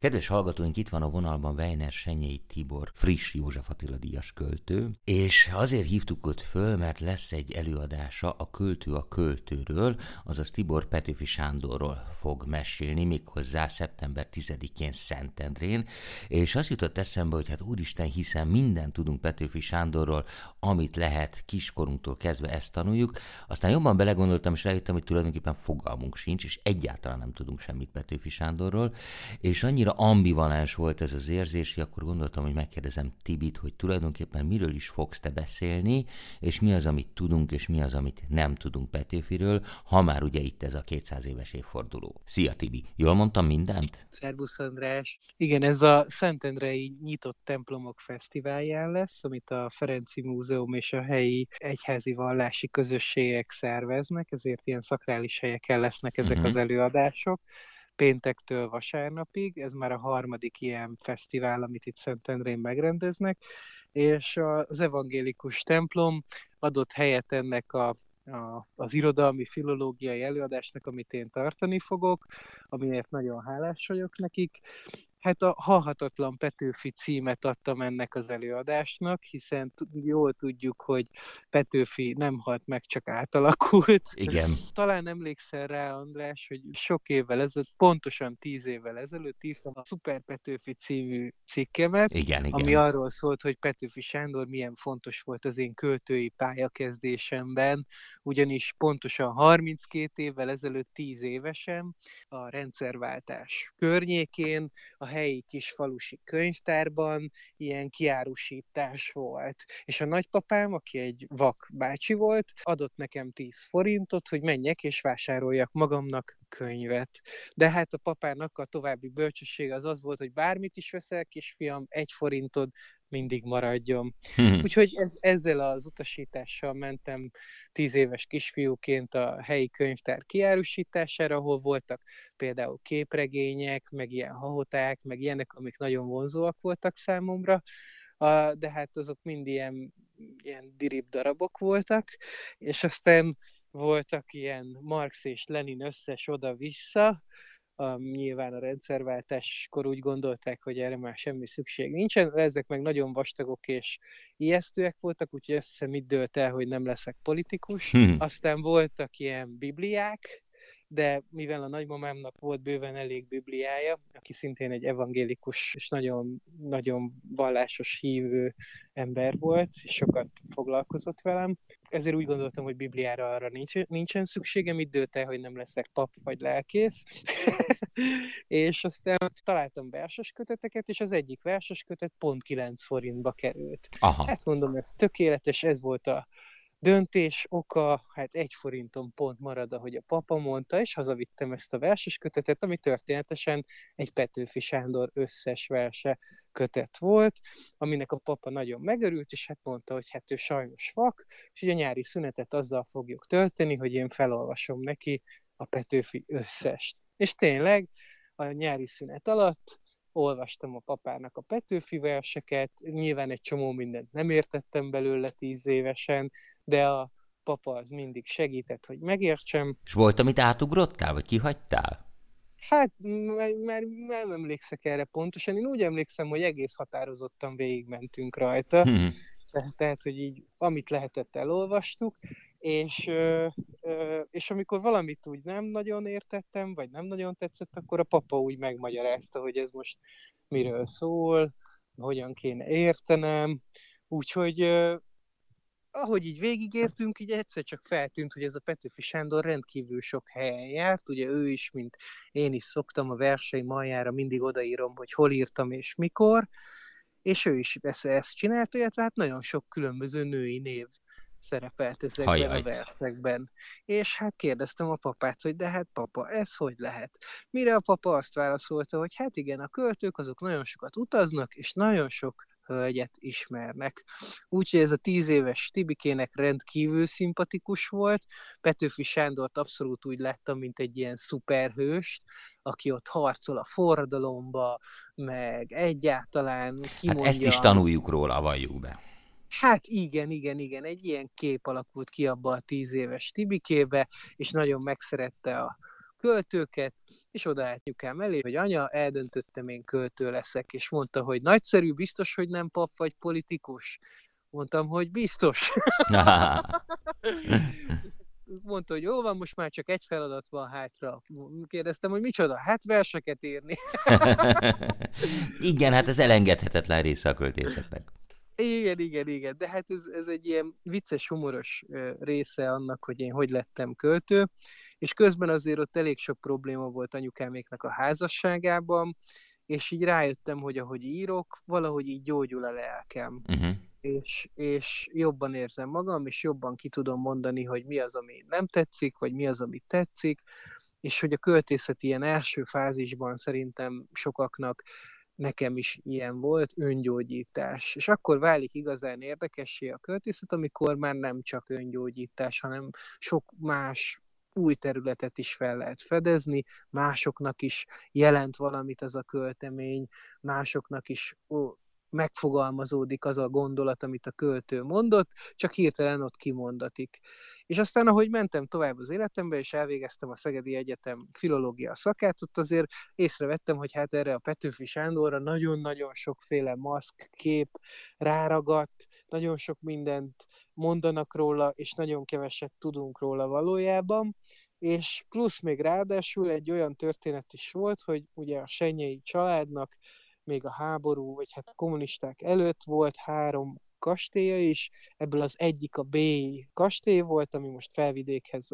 Kedves hallgatóink, itt van a vonalban Weiner Senyei Tibor, friss József Attila díjas költő, és azért hívtuk őt föl, mert lesz egy előadása a költő a költőről, azaz Tibor Petőfi Sándorról fog mesélni, méghozzá szeptember 10-én Szentendrén, és azt jutott eszembe, hogy hát úristen, hiszen mindent tudunk Petőfi Sándorról, amit lehet kiskorunktól kezdve ezt tanuljuk, aztán jobban belegondoltam, és rájöttem, hogy tulajdonképpen fogalmunk sincs, és egyáltalán nem tudunk semmit Petőfi Sándorról, és annyira ambivalens volt ez az érzés, hogy akkor gondoltam, hogy megkérdezem Tibit, hogy tulajdonképpen miről is fogsz te beszélni, és mi az, amit tudunk, és mi az, amit nem tudunk Petőfiről, ha már ugye itt ez a 200 éves évforduló. Szia Tibi, jól mondtam mindent? Szerbusz András. Igen, ez a Szentendrei Nyitott Templomok Fesztiválján lesz, amit a Ferenci Múzeum és a helyi egyházi vallási közösségek szerveznek, ezért ilyen szakrális helyeken lesznek ezek uh-huh. az előadások péntektől vasárnapig, ez már a harmadik ilyen fesztivál, amit itt Szentendrén megrendeznek, és az evangélikus templom adott helyet ennek a a, az irodalmi filológiai előadásnak, amit én tartani fogok, amiért nagyon hálás vagyok nekik, Hát a Halhatatlan Petőfi címet adtam ennek az előadásnak, hiszen jól tudjuk, hogy Petőfi nem halt meg, csak átalakult. Igen. Talán emlékszel rá, András, hogy sok évvel ezelőtt, pontosan tíz évvel ezelőtt írtam a Szuper Petőfi című cikkemet, igen, igen. ami arról szólt, hogy Petőfi Sándor milyen fontos volt az én költői pályakezdésemben, ugyanis pontosan 32 évvel ezelőtt, 10 évesen a rendszerváltás környékén a helyi kis falusi könyvtárban ilyen kiárusítás volt. És a nagypapám, aki egy vak bácsi volt, adott nekem 10 forintot, hogy menjek és vásároljak magamnak könyvet. De hát a papának a további bölcsessége az az volt, hogy bármit is veszel, kisfiam, egy forintod mindig maradjon. Hmm. Úgyhogy ez, ezzel az utasítással mentem tíz éves kisfiúként a helyi könyvtár kiárusítására, ahol voltak például képregények, meg ilyen hahoták, meg ilyenek, amik nagyon vonzóak voltak számomra, de hát azok mind ilyen, ilyen dirib darabok voltak, és aztán voltak ilyen Marx és Lenin összes oda-vissza, a, nyilván a rendszerváltáskor úgy gondolták, hogy erre már semmi szükség nincsen, ezek meg nagyon vastagok és ijesztőek voltak, úgyhogy össze mit dőlt el, hogy nem leszek politikus. Hmm. Aztán voltak ilyen bibliák, de mivel a nagymamámnak volt bőven elég bibliája, aki szintén egy evangélikus és nagyon, nagyon vallásos hívő ember volt, és sokat foglalkozott velem, ezért úgy gondoltam, hogy bibliára arra nincs, nincsen szükségem, itt dőlt el, hogy nem leszek pap vagy lelkész. és aztán találtam verses köteteket, és az egyik verses kötet pont 9 forintba került. Aha. Hát mondom, ez tökéletes, ez volt a döntés oka, hát egy forinton pont marad, ahogy a papa mondta, és hazavittem ezt a verses kötetet, ami történetesen egy Petőfi Sándor összes verse kötet volt, aminek a papa nagyon megörült, és hát mondta, hogy hát ő sajnos vak, és ugye a nyári szünetet azzal fogjuk tölteni, hogy én felolvasom neki a Petőfi összest. És tényleg a nyári szünet alatt olvastam a papának a Petőfi verseket, nyilván egy csomó mindent nem értettem belőle tíz évesen, de a papa az mindig segített, hogy megértsem. És volt, amit átugrottál, vagy kihagytál? Hát, mert nem emlékszek erre pontosan. Én úgy emlékszem, hogy egész határozottan végigmentünk rajta. Hmm. Tehát, hogy így, amit lehetett, elolvastuk és, és amikor valamit úgy nem nagyon értettem, vagy nem nagyon tetszett, akkor a papa úgy megmagyarázta, hogy ez most miről szól, hogyan kéne értenem, úgyhogy ahogy így végigértünk, így egyszer csak feltűnt, hogy ez a Petőfi Sándor rendkívül sok helyen járt, ugye ő is, mint én is szoktam a verseim aljára mindig odaírom, hogy hol írtam és mikor, és ő is persze ezt csinálta, illetve hát nagyon sok különböző női név szerepelt ezekben Hajjaj. a versekben. És hát kérdeztem a papát, hogy de hát papa, ez hogy lehet? Mire a papa azt válaszolta, hogy hát igen, a költők azok nagyon sokat utaznak, és nagyon sok hölgyet ismernek. Úgyhogy ez a tíz éves Tibikének rendkívül szimpatikus volt. Petőfi Sándort abszolút úgy láttam, mint egy ilyen szuperhőst, aki ott harcol a forradalomba, meg egyáltalán kimondja... Hát ezt is tanuljuk róla, valljuk be. Hát igen, igen, igen, egy ilyen kép alakult ki abba a tíz éves Tibikébe, és nagyon megszerette a költőket, és oda átnyukám elé, hogy anya, eldöntöttem, én költő leszek, és mondta, hogy nagyszerű, biztos, hogy nem pap vagy politikus. Mondtam, hogy biztos. Mondta, hogy jó van, most már csak egy feladat van hátra. Kérdeztem, hogy micsoda? Hát verseket írni. igen, hát ez elengedhetetlen része a költészetnek. Igen, igen, igen, de hát ez, ez egy ilyen vicces, humoros része annak, hogy én hogy lettem költő, és közben azért ott elég sok probléma volt anyukáméknak a házasságában, és így rájöttem, hogy ahogy írok, valahogy így gyógyul a lelkem. Uh-huh. És, és jobban érzem magam, és jobban ki tudom mondani, hogy mi az, ami nem tetszik, vagy mi az, ami tetszik, és hogy a költészet ilyen első fázisban szerintem sokaknak nekem is ilyen volt, öngyógyítás. És akkor válik igazán érdekessé a költészet, amikor már nem csak öngyógyítás, hanem sok más új területet is fel lehet fedezni, másoknak is jelent valamit az a költemény, másoknak is ó, megfogalmazódik az a gondolat, amit a költő mondott, csak hirtelen ott kimondatik. És aztán, ahogy mentem tovább az életembe, és elvégeztem a Szegedi Egyetem filológia szakát, ott azért észrevettem, hogy hát erre a Petőfi Sándorra nagyon-nagyon sokféle maszk, kép ráragadt, nagyon sok mindent mondanak róla, és nagyon keveset tudunk róla valójában, és plusz még ráadásul egy olyan történet is volt, hogy ugye a Senyei családnak még a háború, vagy hát a kommunisták előtt volt három kastélya is, ebből az egyik a B kastély volt, ami most felvidékhez,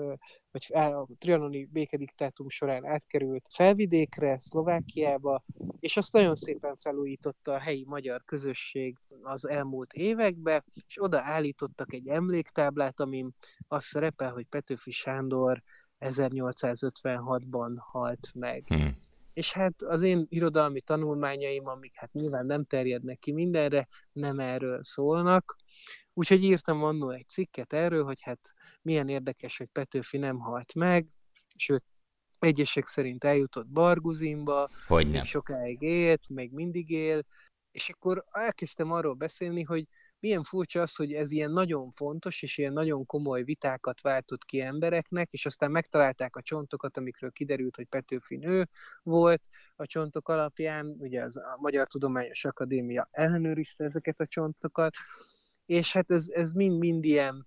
vagy a trianoni békediktátum során átkerült felvidékre, Szlovákiába, és azt nagyon szépen felújította a helyi magyar közösség az elmúlt évekbe, és oda állítottak egy emléktáblát, amin az szerepel, hogy Petőfi Sándor 1856-ban halt meg. Hmm és hát az én irodalmi tanulmányaim, amik hát nyilván nem terjednek ki mindenre, nem erről szólnak. Úgyhogy írtam annó egy cikket erről, hogy hát milyen érdekes, hogy Petőfi nem halt meg, sőt, egyesek szerint eljutott Barguzinba, hogy még sokáig élt, még mindig él, és akkor elkezdtem arról beszélni, hogy milyen furcsa az, hogy ez ilyen nagyon fontos, és ilyen nagyon komoly vitákat váltott ki embereknek, és aztán megtalálták a csontokat, amikről kiderült, hogy Petőfi nő volt. A csontok alapján, ugye az a Magyar Tudományos Akadémia ellenőrizte ezeket a csontokat, és hát ez, ez mind-mind ilyen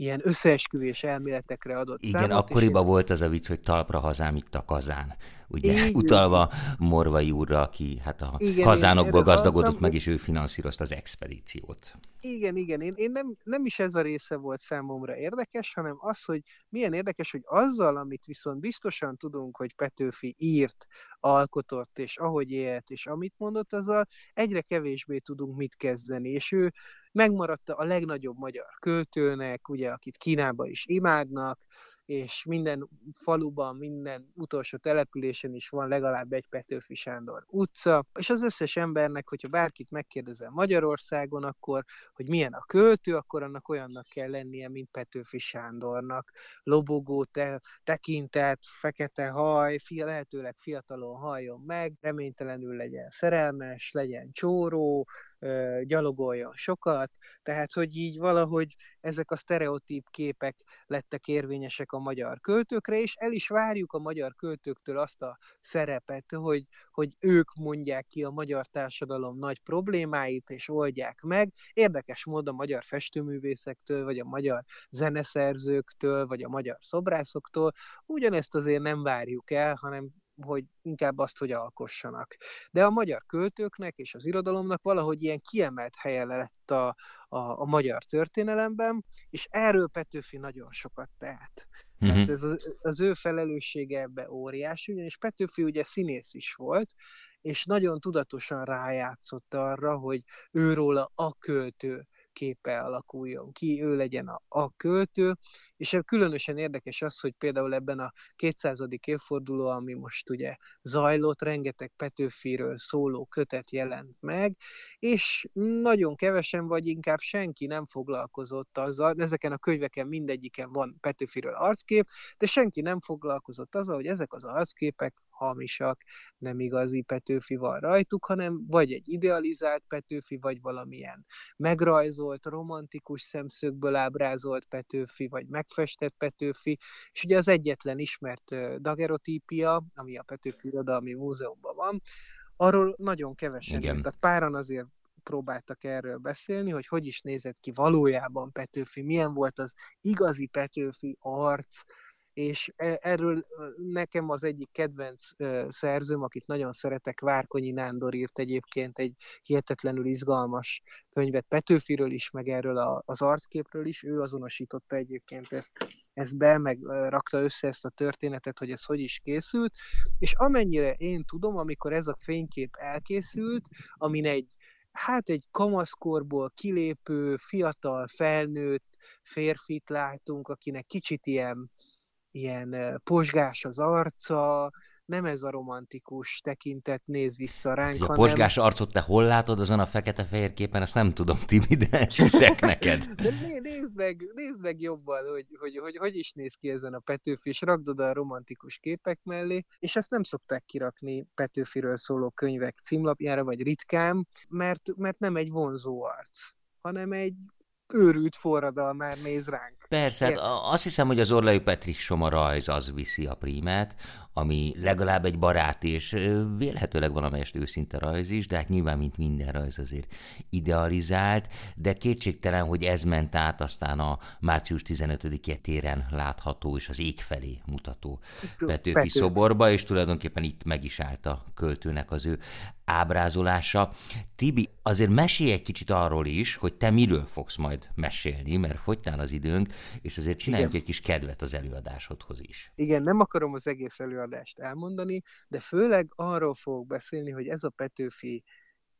ilyen összeesküvés elméletekre adott Igen, számot, akkoriban volt az a vicc, hogy talpra hazám itt a kazán. Ugye, Igen. utalva Morvai úrra, aki hát a igen, kazánokból gazdagodott meg, és ő finanszírozta az expedíciót. Igen, igen. Én, én nem, nem is ez a része volt számomra érdekes, hanem az, hogy milyen érdekes, hogy azzal, amit viszont biztosan tudunk, hogy Petőfi írt, alkotott, és ahogy élt, és amit mondott, azzal egyre kevésbé tudunk mit kezdeni. És ő megmaradta a legnagyobb magyar költőnek, ugye, akit Kínába is imádnak, és minden faluban, minden utolsó településen is van legalább egy Petőfi Sándor utca, és az összes embernek, hogyha bárkit megkérdezel Magyarországon, akkor, hogy milyen a költő, akkor annak olyannak kell lennie, mint Petőfi Sándornak. Lobogó, te, tekintet, fekete haj, fia, lehetőleg fiatalon halljon meg, reménytelenül legyen szerelmes, legyen csóró, gyalogoljon sokat, tehát hogy így valahogy ezek a sztereotíp képek lettek érvényesek a magyar költőkre, és el is várjuk a magyar költőktől azt a szerepet, hogy, hogy ők mondják ki a magyar társadalom nagy problémáit, és oldják meg. Érdekes módon a magyar festőművészektől, vagy a magyar zeneszerzőktől, vagy a magyar szobrászoktól ugyanezt azért nem várjuk el, hanem hogy inkább azt, hogy alkossanak. De a magyar költőknek és az irodalomnak valahogy ilyen kiemelt helye lett a, a, a magyar történelemben, és erről Petőfi nagyon sokat tehet. Uh-huh. Tehát ez az, az ő felelőssége ebbe óriási, ugyanis Petőfi ugye színész is volt, és nagyon tudatosan rájátszott arra, hogy őróla a költő képe alakuljon ki, ő legyen a, a költő, és különösen érdekes az, hogy például ebben a 200. évforduló, ami most ugye zajlott, rengeteg Petőfiről szóló kötet jelent meg, és nagyon kevesen, vagy inkább senki nem foglalkozott azzal, ezeken a könyveken mindegyiken van Petőfiről arckép, de senki nem foglalkozott azzal, hogy ezek az arcképek hamisak, nem igazi Petőfi van rajtuk, hanem vagy egy idealizált Petőfi, vagy valamilyen megrajzolt, romantikus szemszögből ábrázolt Petőfi, vagy megfestett Petőfi, és ugye az egyetlen ismert dagerotípia, ami a Petőfi Irodalmi Múzeumban van, arról nagyon kevesen Igen. írtak. Páran azért próbáltak erről beszélni, hogy hogy is nézett ki valójában Petőfi, milyen volt az igazi Petőfi arc, és e, erről nekem az egyik kedvenc szerzőm, akit nagyon szeretek, Várkonyi Nándor írt egyébként egy hihetetlenül izgalmas könyvet Petőfiről is, meg erről az arcképről is, ő azonosította egyébként ezt, ezt be, meg rakta össze ezt a történetet, hogy ez hogy is készült, és amennyire én tudom, amikor ez a fénykép elkészült, amin egy hát egy kamaszkorból kilépő, fiatal, felnőtt férfit látunk, akinek kicsit ilyen, ilyen posgás az arca, nem ez a romantikus tekintet néz vissza ránk, A hanem... posgás arcot te hol látod azon a fekete-fehér képen, azt nem tudom, Tibi, de hiszek neked. De nézd meg, nézd meg jobban, hogy hogy, hogy hogy is néz ki ezen a Petőfi, és rakd oda a romantikus képek mellé, és ezt nem szokták kirakni Petőfiről szóló könyvek címlapjára, vagy ritkán, mert, mert nem egy vonzó arc hanem egy őrült forradalmár néz ránk. Persze, hát azt hiszem, hogy az Orlai Petri Soma rajz az viszi a prímet, ami legalább egy barát és vélhetőleg valamelyest őszinte rajz is, de hát nyilván, mint minden rajz azért idealizált, de kétségtelen, hogy ez ment át aztán a március 15-e téren látható és az ég felé mutató Petőfi Petőfi szoborba, és tulajdonképpen itt meg is állt a költőnek az ő ábrázolása. Tibi, azért mesélj egy kicsit arról is, hogy te miről fogsz majd mesélni, mert fogytán az időnk, és azért csináljunk Igen. egy kis kedvet az előadásodhoz is. Igen, nem akarom az egész előadást elmondani, de főleg arról fogok beszélni, hogy ez a Petőfi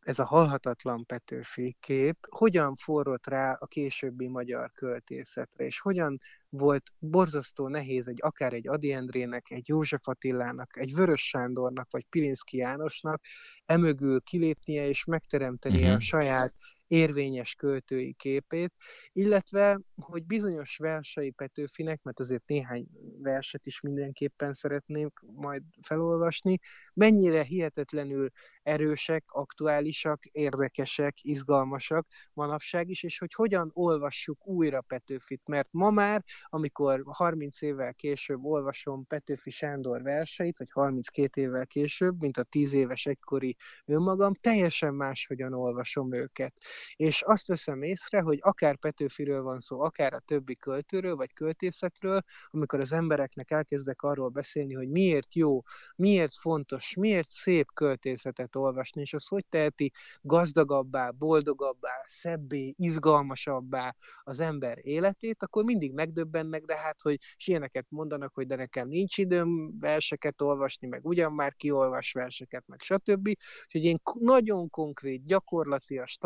ez a halhatatlan Petőfi kép hogyan forrott rá a későbbi magyar költészetre, és hogyan volt borzasztó nehéz egy akár egy Adi Endrének, egy József Attilának, egy Vörös Sándornak, vagy Pilinszki Jánosnak emögül kilépnie és megteremtenie uh-huh. a saját érvényes költői képét, illetve, hogy bizonyos versei Petőfinek, mert azért néhány verset is mindenképpen szeretnék majd felolvasni, mennyire hihetetlenül erősek, aktuálisak, érdekesek, izgalmasak manapság is, és hogy hogyan olvassuk újra Petőfit, mert ma már, amikor 30 évvel később olvasom Petőfi Sándor verseit, vagy 32 évvel később, mint a 10 éves egykori önmagam, teljesen máshogyan olvasom őket és azt veszem észre, hogy akár Petőfiről van szó, akár a többi költőről, vagy költészetről, amikor az embereknek elkezdek arról beszélni, hogy miért jó, miért fontos, miért szép költészetet olvasni, és az hogy teheti gazdagabbá, boldogabbá, szebbé, izgalmasabbá az ember életét, akkor mindig megdöbbennek, de hát, hogy és ilyeneket mondanak, hogy de nekem nincs időm verseket olvasni, meg ugyan már kiolvas verseket, meg stb. Úgyhogy én nagyon konkrét, gyakorlatias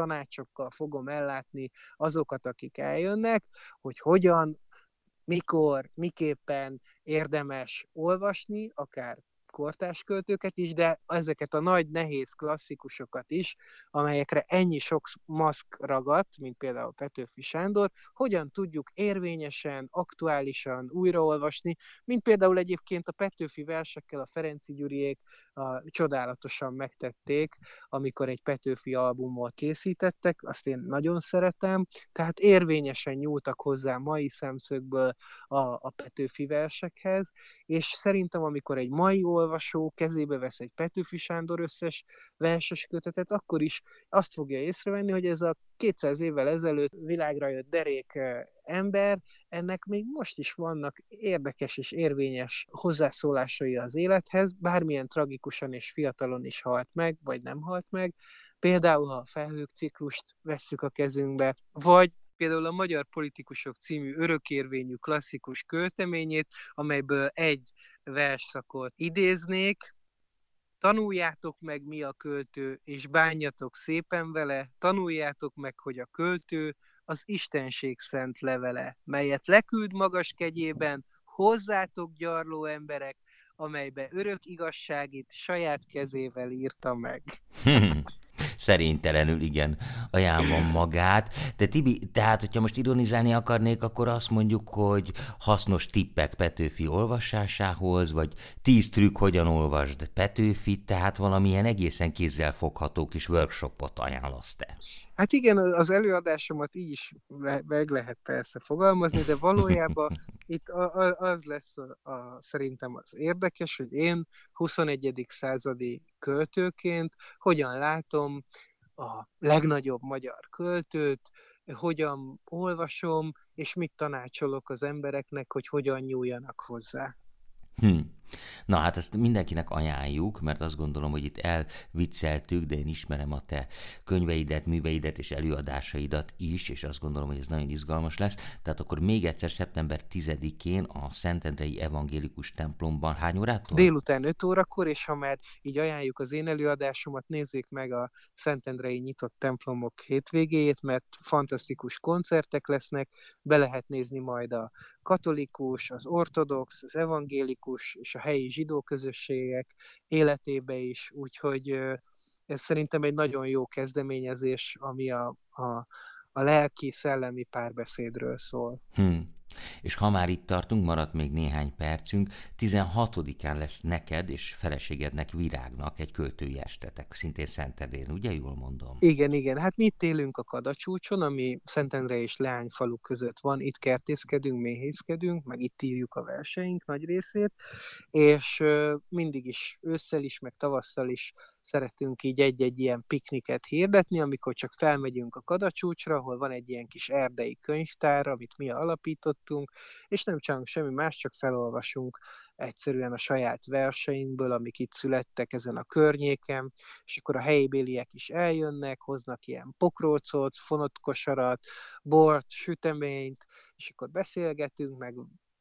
tanácsokkal fogom ellátni azokat, akik eljönnek, hogy hogyan, mikor, miképpen érdemes olvasni, akár kortás költőket is, de ezeket a nagy, nehéz klasszikusokat is, amelyekre ennyi sok maszk ragadt, mint például Petőfi Sándor, hogyan tudjuk érvényesen, aktuálisan újraolvasni, mint például egyébként a Petőfi versekkel a Ferenci Gyuriék a, csodálatosan megtették, amikor egy Petőfi albumot készítettek, azt én nagyon szeretem, tehát érvényesen nyúltak hozzá mai szemszögből a, a Petőfi versekhez, és szerintem amikor egy mai olvasó kezébe vesz egy Petőfi Sándor összes verses kötetet, akkor is azt fogja észrevenni, hogy ez a 200 évvel ezelőtt világra jött derék ember, ennek még most is vannak érdekes és érvényes hozzászólásai az élethez, bármilyen tragikusan és fiatalon is halt meg, vagy nem halt meg, Például, ha a felhők ciklust vesszük a kezünkbe, vagy például a Magyar Politikusok című örökérvényű klasszikus költeményét, amelyből egy versszakot idéznék, Tanuljátok meg, mi a költő, és bánjatok szépen vele, tanuljátok meg, hogy a költő az Istenség szent levele, melyet leküld magas kegyében, hozzátok gyarló emberek, amelybe örök igazságit saját kezével írta meg. szerénytelenül, igen, ajánlom magát. De Tibi, tehát, hogyha most ironizálni akarnék, akkor azt mondjuk, hogy hasznos tippek Petőfi olvasásához, vagy tíz trükk, hogyan olvasd Petőfit, tehát valamilyen egészen kézzel fogható kis workshopot ajánlasz te. Hát igen, az előadásomat így is meg lehet persze fogalmazni, de valójában itt az lesz a, a, szerintem az érdekes, hogy én 21. századi költőként hogyan látom a legnagyobb magyar költőt, hogyan olvasom, és mit tanácsolok az embereknek, hogy hogyan nyúljanak hozzá. Hm. Na hát ezt mindenkinek ajánljuk, mert azt gondolom, hogy itt elvicceltük, de én ismerem a te könyveidet, műveidet és előadásaidat is, és azt gondolom, hogy ez nagyon izgalmas lesz. Tehát akkor még egyszer szeptember 10-én a Szentendrei Evangélikus templomban hány órától? Délután 5 órakor, és ha már így ajánljuk az én előadásomat, nézzék meg a Szentendrei nyitott templomok hétvégéjét, mert fantasztikus koncertek lesznek, be lehet nézni majd a katolikus, az ortodox, az evangélikus és a helyi zsidó közösségek életébe is, úgyhogy ez szerintem egy nagyon jó kezdeményezés, ami a, a, a lelki, szellemi párbeszédről szól. Hmm. És ha már itt tartunk, maradt még néhány percünk, 16-án lesz neked és feleségednek Virágnak egy költői estetek, szintén Szentendrén, ugye jól mondom? Igen, igen. Hát mi itt élünk a Kadacsúcson, ami Szentendre és Leányfalu között van, itt kertészkedünk, méhészkedünk, meg itt írjuk a verseink nagy részét, és mindig is ősszel is, meg tavasszal is szeretünk így egy-egy ilyen pikniket hirdetni, amikor csak felmegyünk a Kadacsúcsra, ahol van egy ilyen kis erdei könyvtár, amit mi alapítottunk, és nem csak semmi más, csak felolvasunk egyszerűen a saját verseinkből, amik itt születtek ezen a környéken, és akkor a helybéliek is eljönnek, hoznak ilyen pokrócot, fonott kosarat, bort, süteményt, és akkor beszélgetünk, meg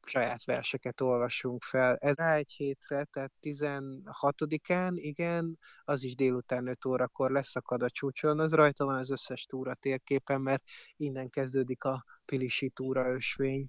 saját verseket olvasunk fel. Ez rá egy hétre, tehát 16-án, igen, az is délután 5 órakor lesz a Kadacsúcson, az rajta van az összes túra térképen, mert innen kezdődik a Pilisi túra ösvény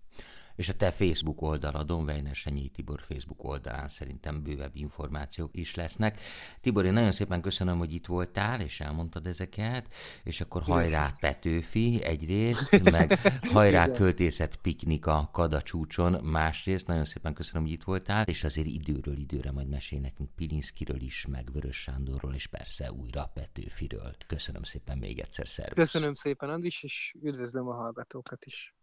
és a te Facebook oldaladon, Weiner Senyi Tibor Facebook oldalán szerintem bővebb információk is lesznek. Tibor, én nagyon szépen köszönöm, hogy itt voltál, és elmondtad ezeket, és akkor hajrá Petőfi egyrészt, meg hajrá költészet piknika Kadacsúcson másrészt. Nagyon szépen köszönöm, hogy itt voltál, és azért időről időre majd mesél nekünk Pilinszkiről is, meg Vörös Sándorról, és persze újra Petőfiről. Köszönöm szépen még egyszer, szervusz. Köszönöm szépen, Andis, és üdvözlöm a hallgatókat is.